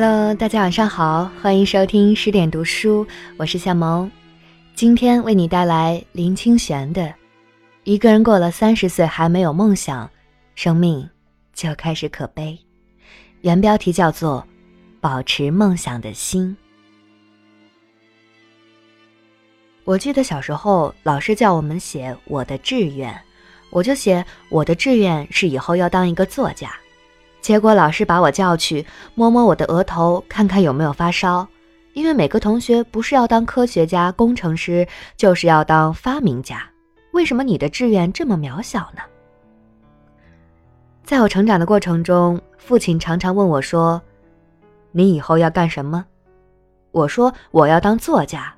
Hello，大家晚上好，欢迎收听十点读书，我是夏萌，今天为你带来林清玄的《一个人过了三十岁还没有梦想，生命就开始可悲》，原标题叫做《保持梦想的心》。我记得小时候老师叫我们写我的志愿，我就写我的志愿是以后要当一个作家。结果老师把我叫去，摸摸我的额头，看看有没有发烧。因为每个同学不是要当科学家、工程师，就是要当发明家。为什么你的志愿这么渺小呢？在我成长的过程中，父亲常常问我说：“你以后要干什么？”我说：“我要当作家。”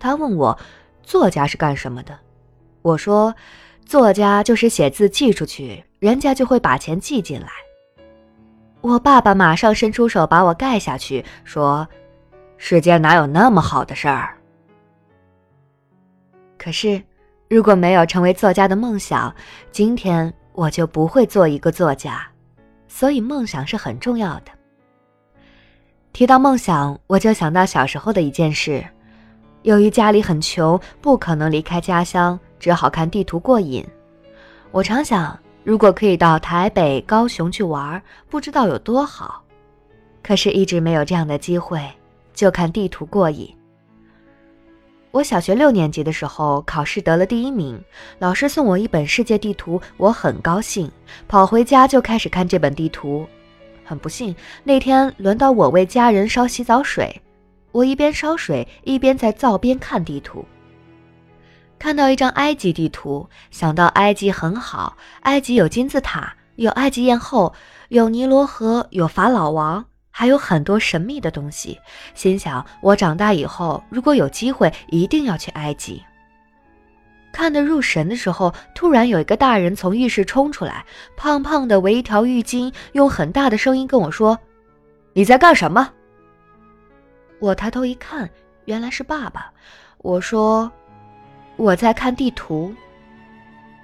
他问我：“作家是干什么的？”我说：“作家就是写字寄出去，人家就会把钱寄进来。”我爸爸马上伸出手把我盖下去，说：“世间哪有那么好的事儿？”可是，如果没有成为作家的梦想，今天我就不会做一个作家。所以，梦想是很重要的。提到梦想，我就想到小时候的一件事：由于家里很穷，不可能离开家乡，只好看地图过瘾。我常想。如果可以到台北、高雄去玩，不知道有多好。可是，一直没有这样的机会，就看地图过瘾。我小学六年级的时候，考试得了第一名，老师送我一本世界地图，我很高兴，跑回家就开始看这本地图。很不幸，那天轮到我为家人烧洗澡水，我一边烧水，一边在灶边看地图。看到一张埃及地图，想到埃及很好，埃及有金字塔，有埃及艳后，有尼罗河，有法老王，还有很多神秘的东西。心想，我长大以后如果有机会，一定要去埃及。看得入神的时候，突然有一个大人从浴室冲出来，胖胖的围一条浴巾，用很大的声音跟我说：“你在干什么？”我抬头一看，原来是爸爸。我说。我在看地图。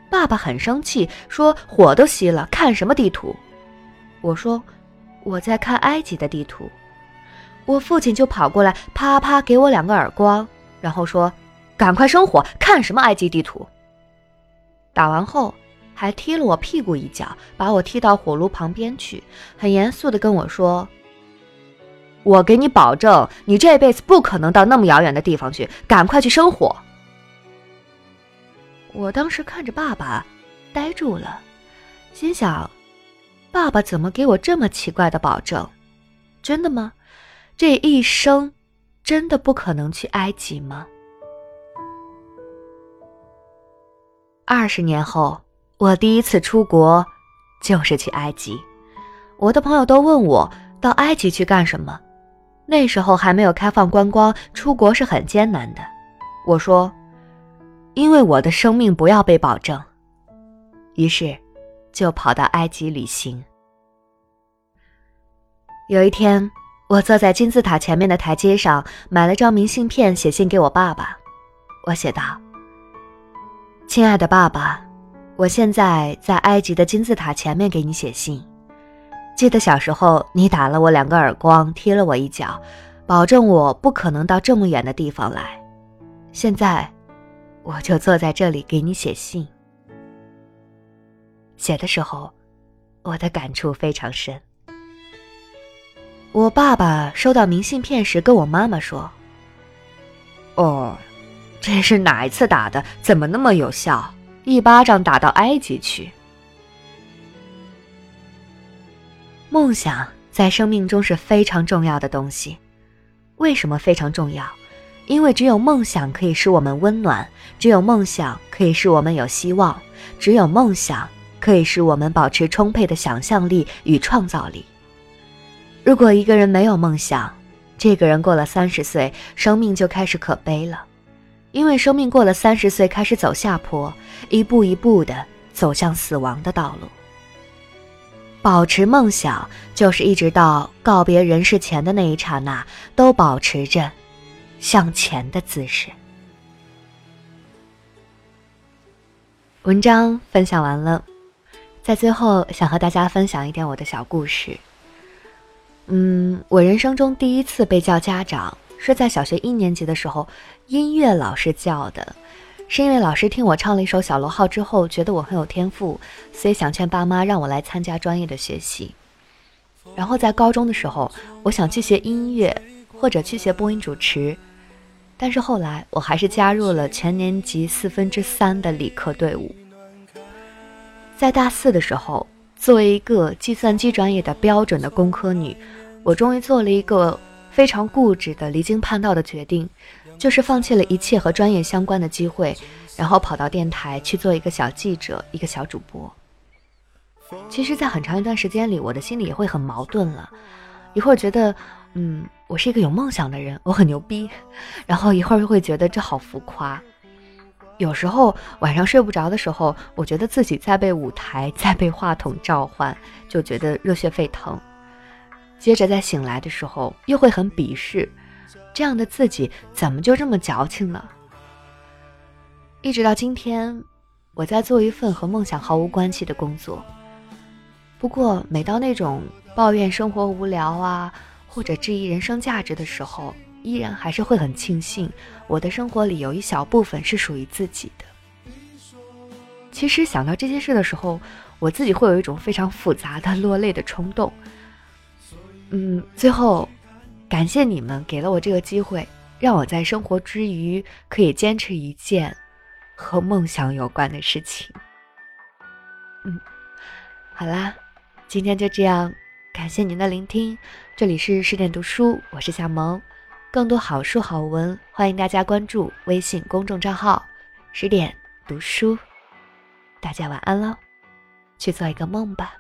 爸爸很生气，说：“火都熄了，看什么地图？”我说：“我在看埃及的地图。”我父亲就跑过来，啪啪给我两个耳光，然后说：“赶快生火，看什么埃及地图？”打完后，还踢了我屁股一脚，把我踢到火炉旁边去，很严肃的跟我说：“我给你保证，你这辈子不可能到那么遥远的地方去，赶快去生火。”我当时看着爸爸，呆住了，心想：爸爸怎么给我这么奇怪的保证？真的吗？这一生真的不可能去埃及吗？二十年后，我第一次出国，就是去埃及。我的朋友都问我到埃及去干什么？那时候还没有开放观光，出国是很艰难的。我说。因为我的生命不要被保证，于是就跑到埃及旅行。有一天，我坐在金字塔前面的台阶上，买了张明信片，写信给我爸爸。我写道：“亲爱的爸爸，我现在在埃及的金字塔前面给你写信。记得小时候你打了我两个耳光，踢了我一脚，保证我不可能到这么远的地方来。现在。”我就坐在这里给你写信。写的时候，我的感触非常深。我爸爸收到明信片时，跟我妈妈说：“哦，这是哪一次打的？怎么那么有效？一巴掌打到埃及去。”梦想在生命中是非常重要的东西。为什么非常重要？因为只有梦想可以使我们温暖，只有梦想可以使我们有希望，只有梦想可以使我们保持充沛的想象力与创造力。如果一个人没有梦想，这个人过了三十岁，生命就开始可悲了，因为生命过了三十岁开始走下坡，一步一步的走向死亡的道路。保持梦想，就是一直到告别人世前的那一刹那，都保持着。向前的姿势。文章分享完了，在最后想和大家分享一点我的小故事。嗯，我人生中第一次被叫家长是在小学一年级的时候，音乐老师叫的，是因为老师听我唱了一首小螺号之后，觉得我很有天赋，所以想劝爸妈让我来参加专业的学习。然后在高中的时候，我想去学音乐或者去学播音主持，但是后来我还是加入了全年级四分之三的理科队伍。在大四的时候。作为一个计算机专业的标准的工科女，我终于做了一个非常固执的、离经叛道的决定，就是放弃了一切和专业相关的机会，然后跑到电台去做一个小记者、一个小主播。其实，在很长一段时间里，我的心里也会很矛盾了，一会儿觉得，嗯，我是一个有梦想的人，我很牛逼，然后一会儿又会觉得这好浮夸。有时候晚上睡不着的时候，我觉得自己在被舞台、在被话筒召唤，就觉得热血沸腾。接着在醒来的时候，又会很鄙视这样的自己，怎么就这么矫情呢？一直到今天，我在做一份和梦想毫无关系的工作。不过，每到那种抱怨生活无聊啊，或者质疑人生价值的时候，依然还是会很庆幸，我的生活里有一小部分是属于自己的。其实想到这些事的时候，我自己会有一种非常复杂的落泪的冲动。嗯，最后，感谢你们给了我这个机会，让我在生活之余可以坚持一件和梦想有关的事情。嗯，好啦，今天就这样，感谢您的聆听。这里是十点读书，我是夏萌。更多好书好文，欢迎大家关注微信公众账号“十点读书”。大家晚安喽，去做一个梦吧。